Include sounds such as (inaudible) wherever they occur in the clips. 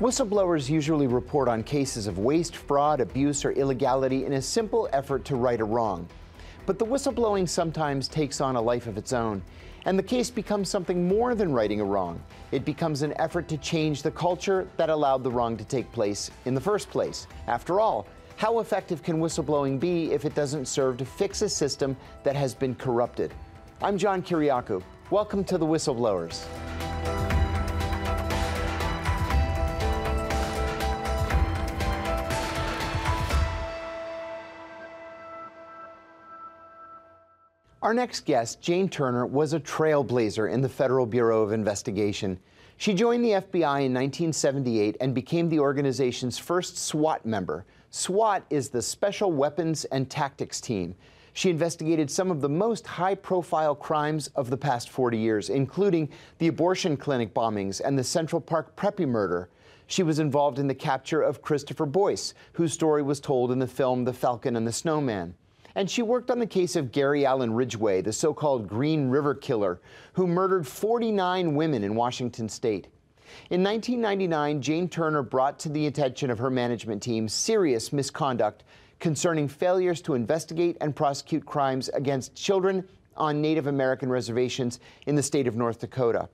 Whistleblowers usually report on cases of waste, fraud, abuse, or illegality in a simple effort to right a wrong. But the whistleblowing sometimes takes on a life of its own, and the case becomes something more than righting a wrong. It becomes an effort to change the culture that allowed the wrong to take place in the first place. After all, how effective can whistleblowing be if it doesn't serve to fix a system that has been corrupted? I'm John Kiriakou. Welcome to the Whistleblowers. Our next guest, Jane Turner, was a trailblazer in the Federal Bureau of Investigation. She joined the FBI in 1978 and became the organization's first SWAT member. SWAT is the Special Weapons and Tactics Team. She investigated some of the most high profile crimes of the past 40 years, including the abortion clinic bombings and the Central Park Preppy murder. She was involved in the capture of Christopher Boyce, whose story was told in the film The Falcon and the Snowman and she worked on the case of Gary Allen Ridgway, the so called Green River Killer, who murdered 49 women in Washington state. In 1999, Jane Turner brought to the attention of her management team serious misconduct concerning failures to investigate and prosecute crimes against children on Native American reservations in the state of North Dakota.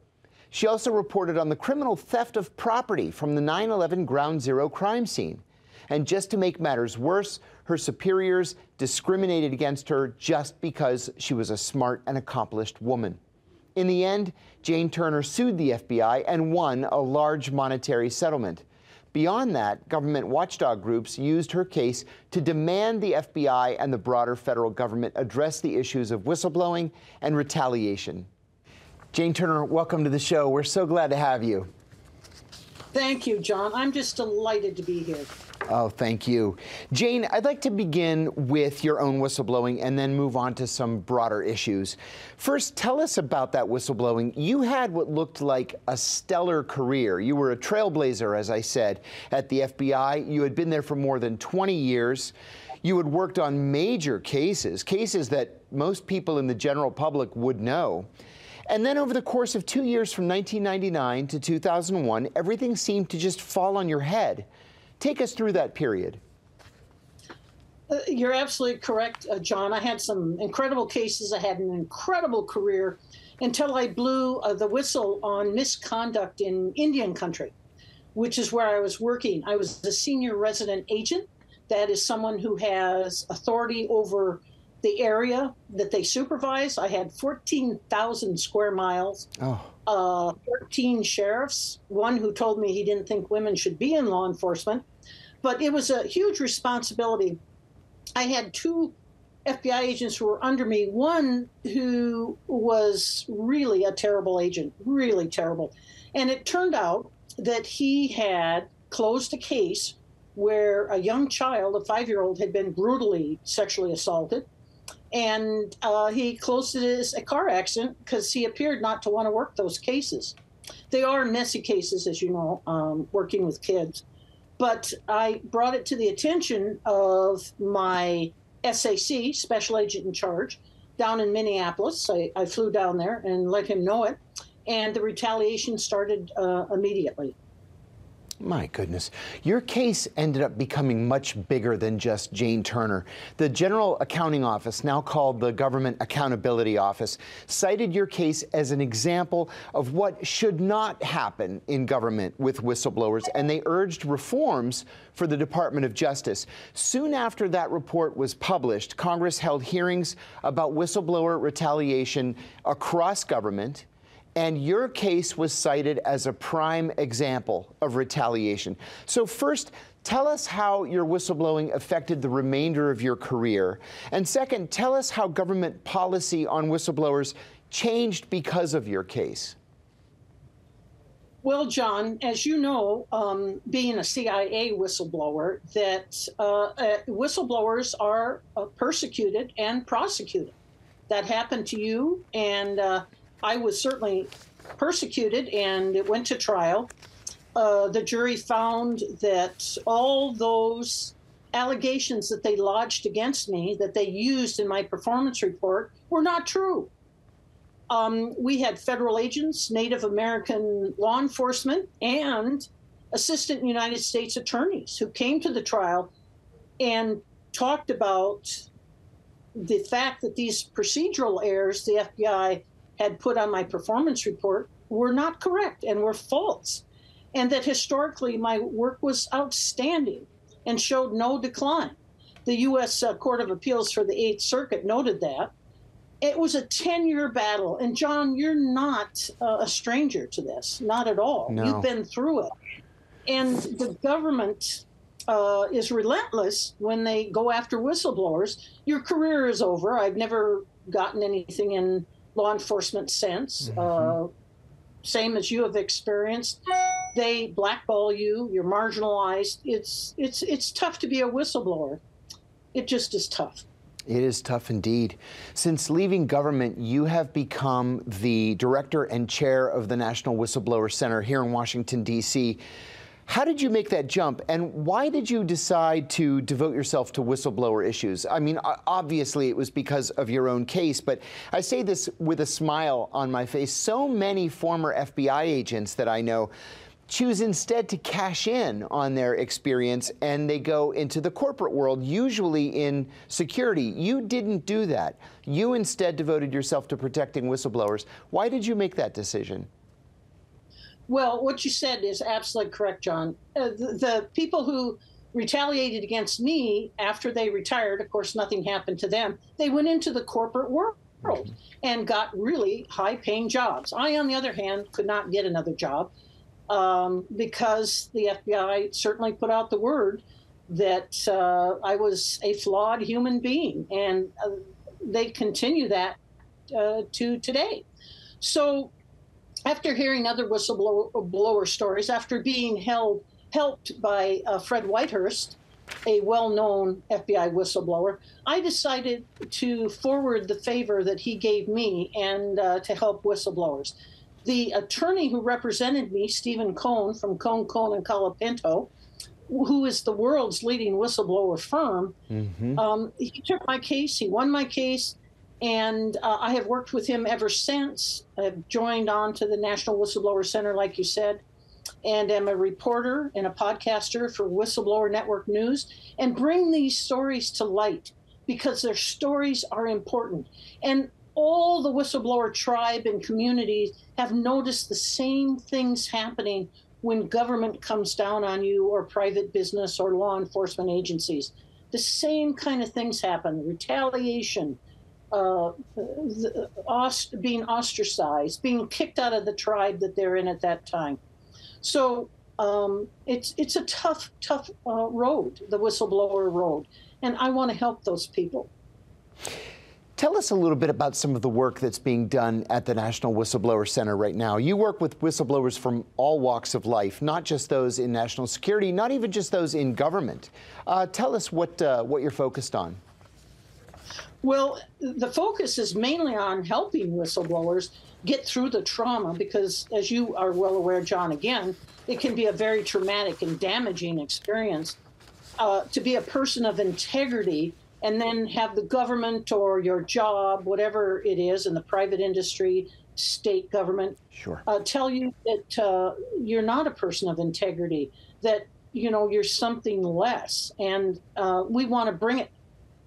She also reported on the criminal theft of property from the 9 11 Ground Zero crime scene. And just to make matters worse, her superiors discriminated against her just because she was a smart and accomplished woman. In the end, Jane Turner sued the FBI and won a large monetary settlement. Beyond that, government watchdog groups used her case to demand the FBI and the broader federal government address the issues of whistleblowing and retaliation. Jane Turner, welcome to the show. We're so glad to have you. Thank you, John. I'm just delighted to be here. Oh, thank you. Jane, I'd like to begin with your own whistleblowing and then move on to some broader issues. First, tell us about that whistleblowing. You had what looked like a stellar career. You were a trailblazer, as I said, at the FBI. You had been there for more than 20 years. You had worked on major cases, cases that most people in the general public would know. And then over the course of two years from 1999 to 2001, everything seemed to just fall on your head. Take us through that period. Uh, you're absolutely correct, uh, John. I had some incredible cases. I had an incredible career until I blew uh, the whistle on misconduct in Indian country, which is where I was working. I was a senior resident agent. That is someone who has authority over the area that they supervise. I had 14,000 square miles. Oh uh, 13 sheriffs, one who told me he didn't think women should be in law enforcement. But it was a huge responsibility. I had two FBI agents who were under me, one who was really a terrible agent, really terrible. And it turned out that he had closed a case where a young child, a five year old, had been brutally sexually assaulted and uh, he closed it as a car accident because he appeared not to want to work those cases. They are messy cases, as you know, um, working with kids. But I brought it to the attention of my SAC, special agent in charge, down in Minneapolis. I, I flew down there and let him know it. And the retaliation started uh, immediately. My goodness. Your case ended up becoming much bigger than just Jane Turner. The General Accounting Office, now called the Government Accountability Office, cited your case as an example of what should not happen in government with whistleblowers, and they urged reforms for the Department of Justice. Soon after that report was published, Congress held hearings about whistleblower retaliation across government and your case was cited as a prime example of retaliation. So, first, tell us how your whistleblowing affected the remainder of your career. And second, tell us how government policy on whistleblowers changed because of your case. Well, John, as you know, um, being a CIA whistleblower, that uh, uh, whistleblowers are uh, persecuted and prosecuted. That happened to you, and uh, I was certainly persecuted and it went to trial. Uh, the jury found that all those allegations that they lodged against me, that they used in my performance report, were not true. Um, we had federal agents, Native American law enforcement, and assistant United States attorneys who came to the trial and talked about the fact that these procedural errors the FBI had put on my performance report were not correct and were false, and that historically my work was outstanding and showed no decline. The U.S. Uh, Court of Appeals for the Eighth Circuit noted that. It was a 10 year battle. And John, you're not uh, a stranger to this, not at all. No. You've been through it. And the government uh, is relentless when they go after whistleblowers. Your career is over. I've never gotten anything in law enforcement since. Mhm. Uh, same as you have experienced. They blackball you. You're marginalized. It's it's it's tough to be a whistleblower. It just is tough. It is tough indeed. Since leaving government, you have become the director and chair of the National Whistleblower Center here in Washington, D.C. How did you make that jump, and why did you decide to devote yourself to whistleblower issues? I mean, obviously it was because of your own case, but I say this with a smile on my face. So many former FBI agents that I know choose instead to cash in on their experience and they go into the corporate world, usually in security. You didn't do that. You instead devoted yourself to protecting whistleblowers. Why did you make that decision? Well, what you said is absolutely correct, John. Uh, the, the people who retaliated against me after they retired, of course, nothing happened to them. They went into the corporate world and got really high paying jobs. I, on the other hand, could not get another job um, because the FBI certainly put out the word that uh, I was a flawed human being. And uh, they continue that uh, to today. So, after hearing other whistleblower stories, after being held helped by uh, Fred Whitehurst, a well-known FBI whistleblower, I decided to forward the favor that he gave me and uh, to help whistleblowers. The attorney who represented me, Stephen Kohn from Kohn, Kohn and Colapinto, who is the world's leading whistleblower firm, Mm-hmm. um, he took my case, he won my case, and uh, I have worked with him ever since. I've joined on to the National Whistleblower Center, like you said, and am a reporter and a podcaster for Whistleblower Network News and bring these stories to light because their stories are important. And all the whistleblower tribe and communities have noticed the same things happening when government comes down on you or private business or law enforcement agencies. The same kind of things happen retaliation, uh, ost- being ostracized, being kicked out of the tribe that they're in at that time. So um, it's it's a tough, tough uh, road, the whistleblower road, and I want to help those people. Tell us a little bit about some of the work that's being done at the National Whistleblower Center right now. You work with whistleblowers from all walks of life, not just those in national security, not even just those in government. Uh, tell us what uh, what you're focused on. Well, the focus is mainly on helping whistleblowers get through the trauma because, as you are well aware, John, again, it can be a very traumatic and damaging experience. Uh, to be a person of integrity and then have the government or your job, whatever it is, in the private industry, state government, Sure. uh, tell you that uh, you're not a person of integrity, that you know you're something less, and uh, we want to bring it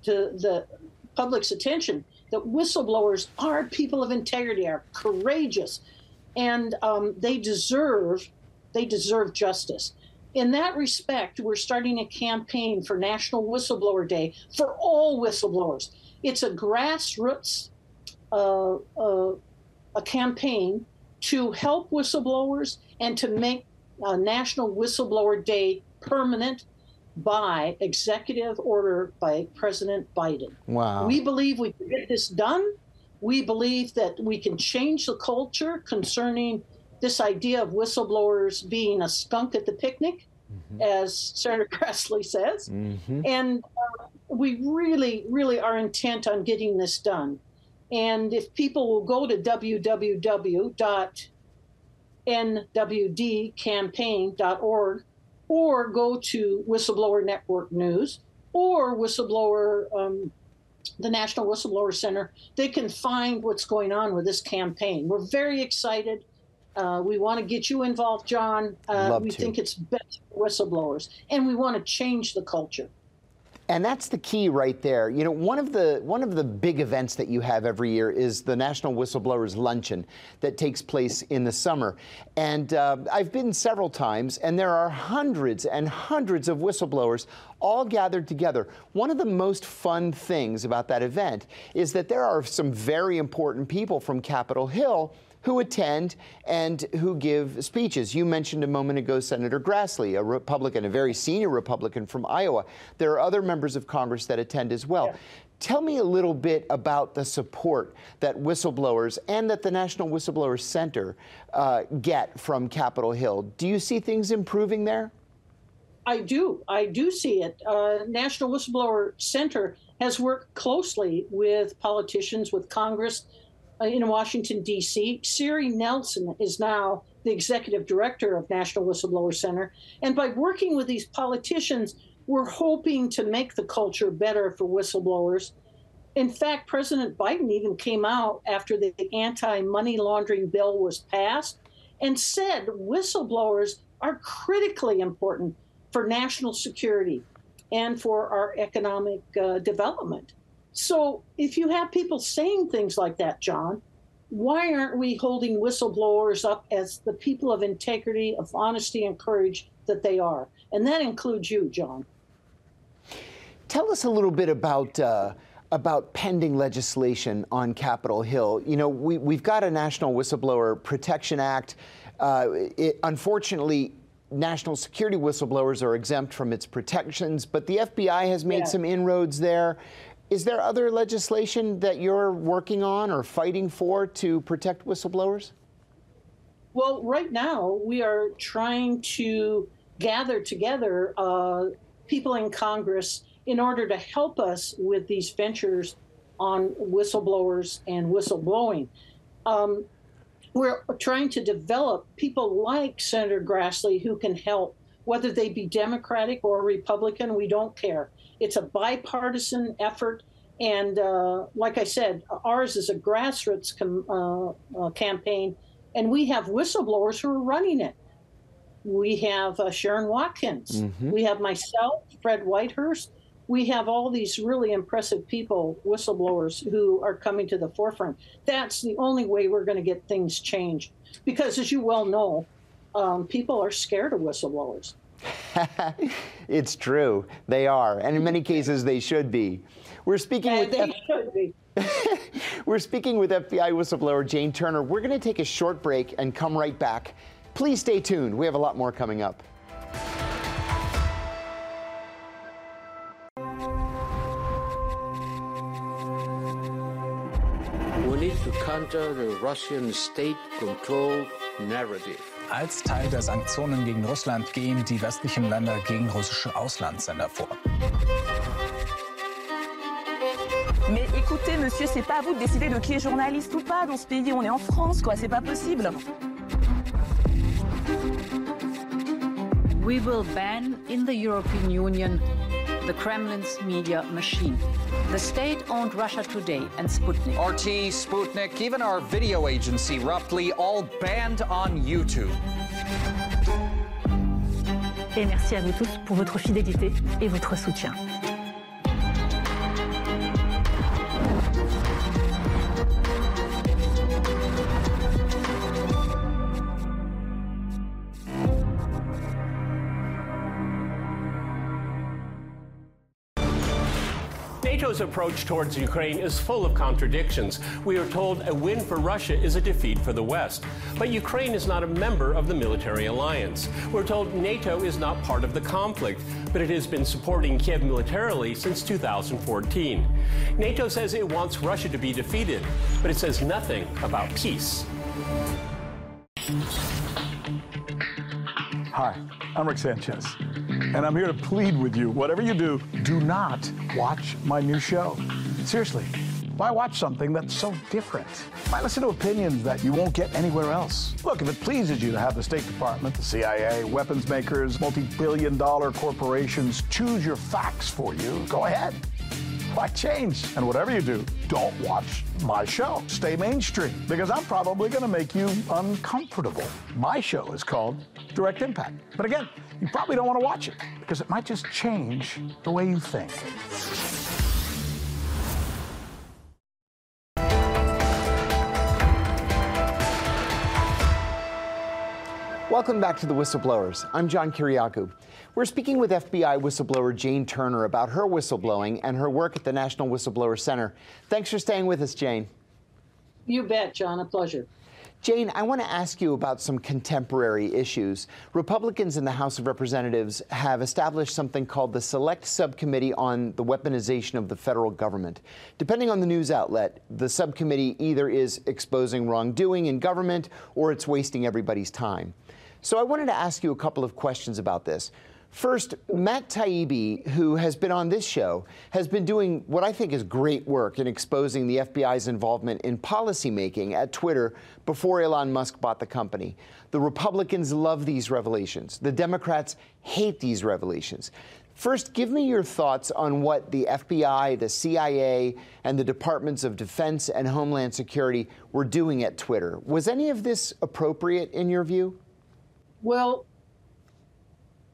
to the public's attention that whistleblowers are people of integrity, are courageous, and um, they deserve they deserve justice. In that respect, we're starting a campaign for National Whistleblower Day for all whistleblowers. It's a grassroots uh, uh, a campaign to help whistleblowers and to make uh, National Whistleblower Day permanent by executive order by President Biden. Wow. We believe we can get this done. We believe that we can change the culture concerning this idea of whistleblowers being a skunk at the picnic, as Senator (laughs) Grassley says. hmm And uh, we really, really are intent on getting this done. And if people will go to www.nwdcampaign.org or go to Whistleblower Network News or Whistleblower, um, the National Whistleblower Center, they can find what's going on with this campaign. We're very excited. Uh, we want to get you involved, John. Uh, we to. think it's best for whistleblowers, and we want to change the culture. And that's the key right there. You know, one of the one of the big events that you have every year is the National Whistleblowers Luncheon that takes place in the summer. And uh, I've been several times, and there are hundreds and hundreds of whistleblowers all gathered together. One of the most fun things about that event is that there are some very important people from Capitol Hill who attend and who give speeches. You mentioned a moment ago Senator Grassley, a Republican, a very senior Republican from Iowa. There are other members of Congress that attend as well. Yeah. Tell me a little bit about the support that whistleblowers and that the National Whistleblower Center uh, get from Capitol Hill. Do you see things improving there? I do. I do see it. Uh, National Whistleblower Center has worked closely with politicians, with Congress in Washington, D.C. Siri Nelson is now the executive director of National Whistleblower Center. And by working with these politicians, we're hoping to make the culture better for whistleblowers. In fact, President Biden even came out after the anti money laundering bill was passed and said whistleblowers are critically important for national security and for our economic uh, development. So, if you have people saying things like that, John, why aren't we holding whistleblowers up as the people of integrity, of honesty, and courage that they are? And that includes you, John. Tell us a little bit about. Uh, about pending legislation on Capitol Hill. You know, we, we've got a National Whistleblower Protection Act. Uh, it, unfortunately, national security whistleblowers are exempt from its protections, but the FBI has made Yeah. some inroads there. Is there other legislation that you're working on or fighting for to protect whistleblowers? Well, right now we are trying to gather together uh, people in Congress in order to help us with these ventures on whistleblowers and whistleblowing. Um, we're trying to develop people like Senator Grassley who can help, whether they be Democratic or Republican, we don't care. It's a bipartisan effort. And uh, like I said, ours is a grassroots com- uh, uh, campaign, and we have whistleblowers who are running it. We have uh, Sherron Watkins. We have myself, Fred Whitehurst. We have all these really impressive people, whistleblowers, who are coming to the forefront. That's the only way we're going to get things changed. Because, as you well know, um, people are scared of whistleblowers. (laughs) it's true. They are. And in many cases, they should be. We're speaking And with. they (laughs) should be. (laughs) We're speaking with FBI whistleblower Jane Turner. We're going to take a short break and come right back. Please stay tuned. We have a lot more coming up. We need to counter the Russian state-controlled narrative. Als Teil der Sanktionen gegen Russland gehen die westlichen Länder gegen russische Auslandssender vor. Mais écoutez, monsieur, c'est pas à vous de décider de qui est journaliste ou pas dans ce pays. On est en France, quoi. C'est pas possible. We will ban in the European Union the Kremlin's media machine. The state owned Russia Today and Sputnik. RT, Sputnik, even our video agency, Ruptly, all banned on YouTube. Et merci à vous tous pour votre fidélité et votre soutien. NATO's approach towards Ukraine is full of contradictions. We are told a win for Russia is a defeat for the West. But Ukraine is not a member of the military alliance. We're told NATO is not part of the conflict, but it has been supporting Kiev militarily since 2014. NATO says it wants Russia to be defeated, but it says nothing about peace. Hi, I'm Rick Sanchez, and I'm here to plead with you. Whatever you do, do not watch my new show. Seriously, why watch something that's so different? Why listen to opinions that you won't get anywhere else? Look, if it pleases you to have the State Department, the CIA, weapons makers, multi billion dollar corporations choose your facts for you, go ahead. Why change? And whatever you do, don't watch my show. Stay mainstream because I'm probably going to make you uncomfortable. My show is called Direct Impact. But again, you probably don't want to watch it because it might just change the way you think. Welcome back to the Whistleblowers. I'm John Kiriakou. We're speaking with FBI whistleblower Jane Turner about her whistleblowing and her work at the National Whistleblower Center. Thanks for staying with us, Jane. You bet, John. A pleasure. Jane, I want to ask you about some contemporary issues. Republicans in the House of Representatives have established something called the Select Subcommittee on the Weaponization of the Federal Government. Depending on the news outlet, the subcommittee either is exposing wrongdoing in government or it's wasting everybody's time. So I wanted to ask you a couple of questions about this. First, Matt Taibbi, who has been on this show, has been doing what I think is great work in exposing the FBI's involvement in policymaking at Twitter before Elon Musk bought the company. The Republicans love these revelations. The Democrats hate these revelations. First, give me your thoughts on what the FBI, the CIA, and the Departments of Defense and Homeland Security were doing at Twitter. Was any of this appropriate in your view? Well,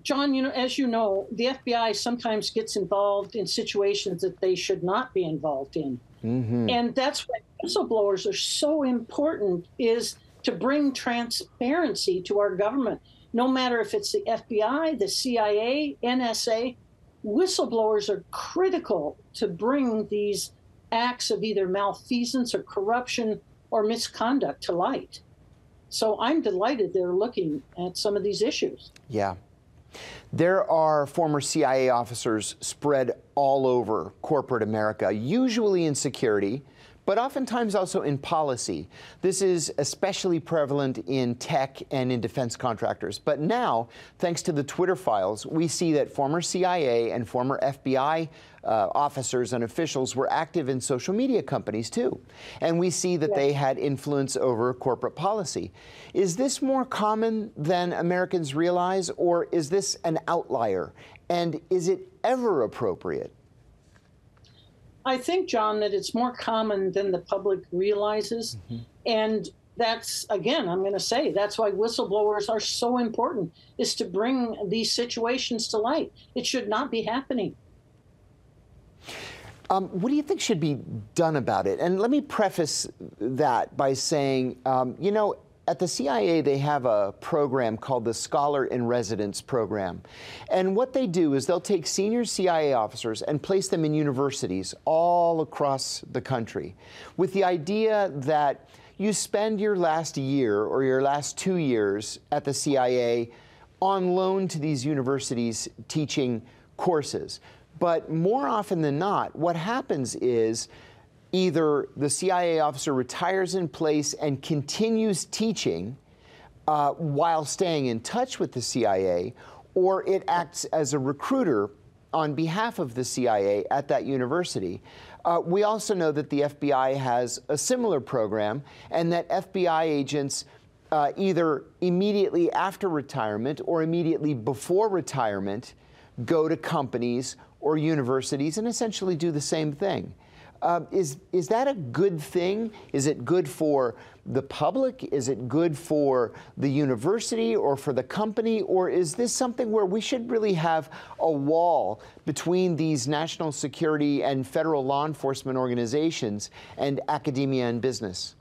John, you know, as you know, the FBI sometimes gets involved in situations that they should not be involved in. Mm-hmm. And that's why whistleblowers are so important is to bring transparency to our government. No matter if it's the FBI, the CIA, NSA, whistleblowers are critical to bring these acts of either malfeasance or corruption or misconduct to light. So I'm delighted they're looking at some of these issues. Yeah. There are former CIA officers spread all over corporate America, usually in security, but oftentimes also in policy. This is especially prevalent in tech and in defense contractors. But now, thanks to the Twitter files, we see that former CIA and former FBI uh, officers and officials were active in social media companies too. And we see that yes. they had influence over corporate policy. Is this more common than Americans realize, or is this an outlier? And is it ever appropriate? I think, John, that it's more common than the public realizes. Mm-hmm. And that's, again, I'm going to say, that's why whistleblowers are so important, is to bring these situations to light. It should not be happening. Um, what do you think should be done about it? And let me preface that by saying, um, you know, at the CIA, they have a program called the Scholar in Residence program. And what they do is they'll take senior CIA officers and place them in universities all across the country with the idea that you spend your last year or your last two years at the CIA on loan to these universities teaching courses. But more often than not, what happens is either the CIA officer retires in place and continues teaching uh, while staying in touch with the CIA, or it acts as a recruiter on behalf of the CIA at that university. Uh, we also know that the FBI has a similar program and that FBI agents uh, either immediately after retirement or immediately before retirement go to companies or universities and essentially do the same thing. Uh, is, is that a good thing? Is it good for the public? Is it good for the university or for the company? Or is this something where we should really have a wall between these national security and federal law enforcement organizations and academia and business?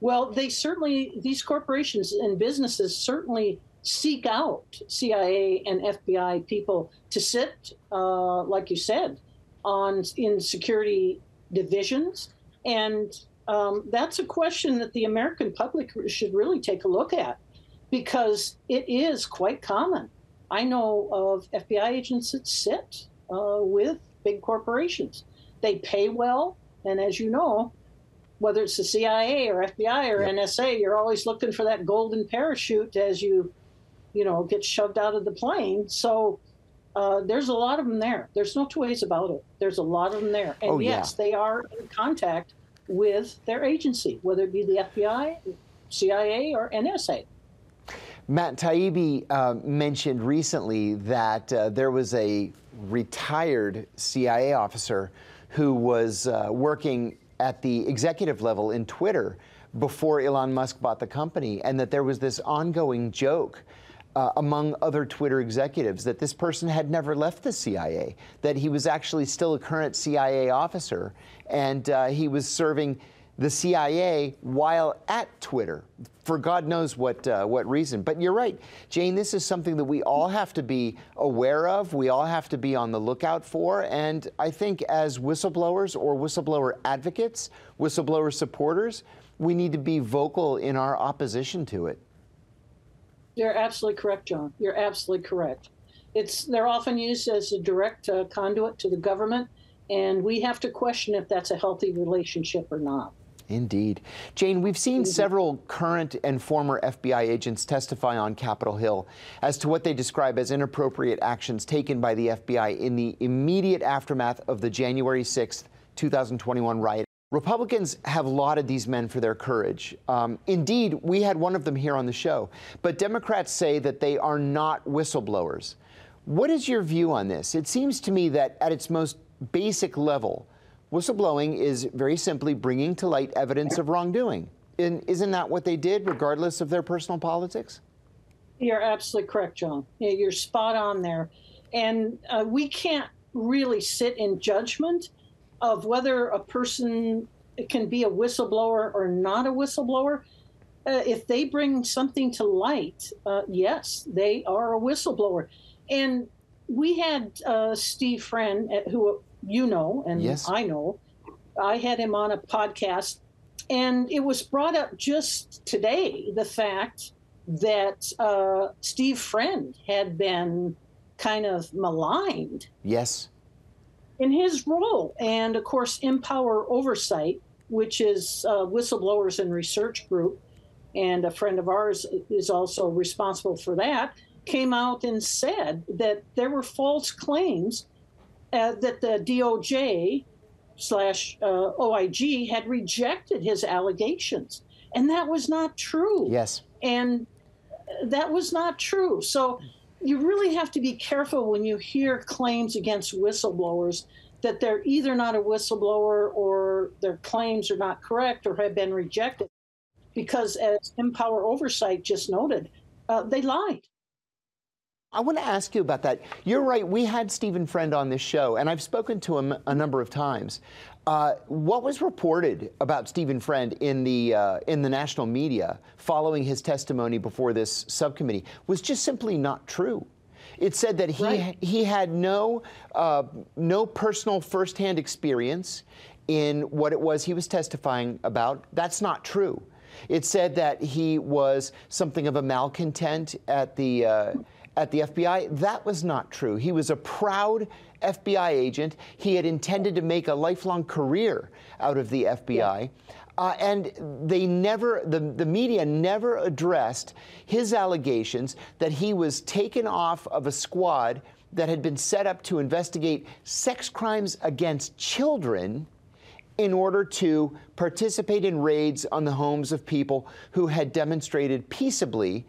Well, they certainly, these corporations and businesses certainly seek out CIA and FBI people to sit, uh, like you said, on in security divisions, and um, that's a question that the American public should really take a look at because it is quite common. I know of FBI agents that sit uh, with big corporations. They pay well, and as you know, whether it's the CIA or FBI or yep. NSA, you're always looking for that golden parachute as you, you know, get shoved out of the plane. So uh, there's a lot of them there. There's no two ways about it. There's a lot of them there. And oh, yes, yeah. they are in contact with their agency, whether it be the FBI, CIA, or NSA. Matt Taibbi uh, mentioned recently that uh, there was a retired CIA officer who was uh, working at the executive level in Twitter before Elon Musk bought the company, and that there was this ongoing joke. Uh, among other Twitter executives, that this person had never left the CIA, that he was actually still a current CIA officer, and uh, he was serving the CIA while at Twitter for God knows what uh, what reason. But you're right, Jane. This is something that we all have to be aware of. We all have to be on the lookout for. And I think as whistleblowers or whistleblower advocates, whistleblower supporters, we need to be vocal in our opposition to it. You're absolutely correct, John. You're absolutely correct. It's they're often used as a direct uh, conduit to the government, and we have to question if that's a healthy relationship or not. Indeed. Jane, we've seen several current and former FBI agents testify on Capitol Hill as to what they describe as inappropriate actions taken by the FBI in the immediate aftermath of the January 6th, 2021 riot. Republicans have lauded these men for their courage. Um, indeed, we had one of them here on the show. But Democrats say that they are not whistleblowers. What is your view on this? It seems to me that at its most basic level, Whistleblowing is very simply bringing to light evidence of wrongdoing. And isn't that what they did, regardless of their personal politics? You're absolutely correct, John. You're spot on there. And uh, we can't really sit in judgment of whether a person can be a whistleblower or not a whistleblower. Uh, if they bring something to light, uh, yes, they are a whistleblower. And we had uh, Steve Friend, uh, who you know, and yes. I know. I had him on a podcast, and it was brought up just today the fact that uh, Steve Friend had been kind of maligned. Yes. In his role. And of course, Empower Oversight, which is Whistleblowers and Research Group, and a friend of ours is also responsible for that, came out and said that there were false claims uh, that the DOJ slash uh, OIG had rejected his allegations. And that was not true. Yes. And that was not true. So you really have to be careful when you hear claims against whistleblowers that they're either not a whistleblower or their claims are not correct or have been rejected. Because as Empower Oversight just noted, uh, they lied. I want to ask you about that. You're right. We had Stephen Friend on this show, and I've spoken to him a number of times. Uh, what was reported about Stephen Friend in the uh, in the national media following his testimony before this subcommittee was just simply not true. It said that he right. he had no uh, no personal firsthand experience in what it was he was testifying about. That's not true. It said that he was something of a malcontent at the uh, at the FBI. That was not true. He was a proud FBI agent. He had intended to make a lifelong career out of the FBI. Yeah. Uh, and they never, the, the media never addressed his allegations that he was taken off of a squad that had been set up to investigate sex crimes against children in order to participate in raids on the homes of people who had demonstrated peaceably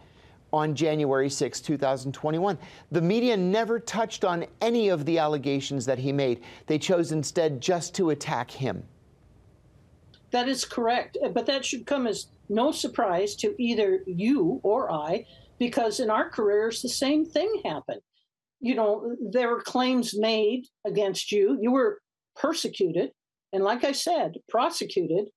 on January 6, 2021. The media never touched on any of the allegations that he made. They chose instead just to attack him. That is correct. Eh, but that should come as no surprise to either you or I, because in our careers, the same thing happened. You know, there were claims made against you. You were persecuted, and like I said, prosecuted,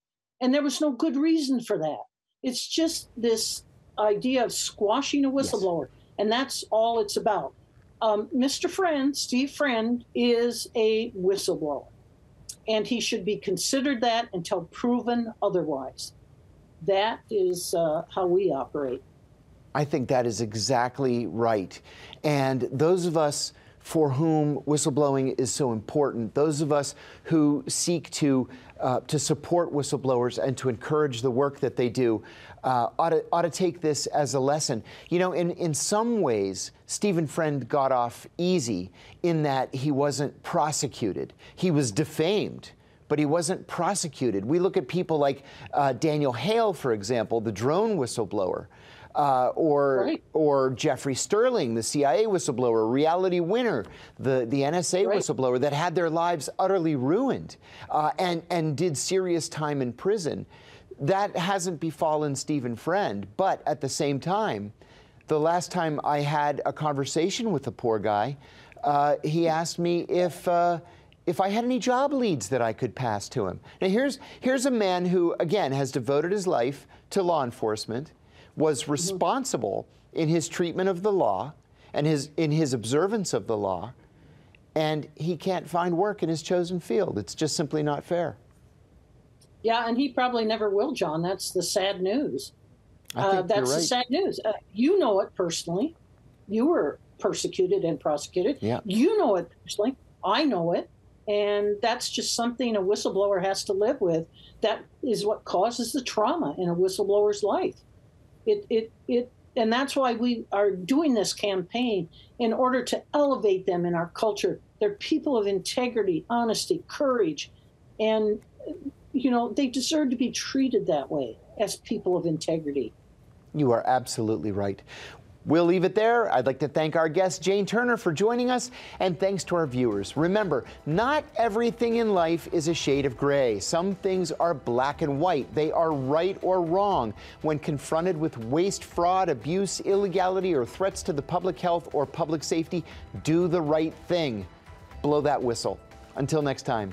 and there was no good reason for that. It's just this idea of squashing a whistleblower, yes. and that's all it's about. Um, Mr. Friend, Steve Friend, is a whistleblower, and he should be considered that until proven otherwise. That is uh, how we operate. I think that is exactly right. And those of us for whom whistleblowing is so important, those of us who seek to, uh, to support whistleblowers and to encourage the work that they do, uh, ought, to, ought to take this as a lesson. You know, in, in some ways, Stephen Friend got off easy in that he wasn't prosecuted, he was defamed but he wasn't prosecuted. We look at people like uh, Daniel Hale, for example, the drone whistleblower. Uh, or Right. or Jeffrey Sterling, the CIA whistleblower, Reality Winner, the, the NSA Right. whistleblower that had their lives utterly ruined uh, and, and did serious time in prison. That hasn't befallen Stephen Friend, but at the same time, the last time I had a conversation with the poor guy, uh, he asked me if. Uh, if I had any job leads that I could pass to him. Now, here's, here's a man who, again, has devoted his life to law enforcement, was responsible in his treatment of the law and his, in his observance of the law, and he can't find work in his chosen field. It's just simply not fair. Yeah, and he probably never will, John. That's the sad news. I Uh, that's you're the sad news. Uh, you know it personally. You were persecuted and prosecuted. Yeah. You know it personally. I know it. And that's just something a whistleblower has to live with. That is what causes the trauma in a whistleblower's life. It, it, it, and that's why we are doing this campaign in order to elevate them in our culture. They're people of integrity, honesty, courage, and you know they deserve to be treated that way as people of integrity. You are absolutely right. We'll leave it there. I'd like to thank our guest, Jane Turner, for joining us, and thanks to our viewers. Remember, not everything in life is a shade of gray. Some things are black and white. They are right or wrong. When confronted with waste, fraud, abuse, illegality, or threats to the public health or public safety, do the right thing. Blow that whistle. Until next time.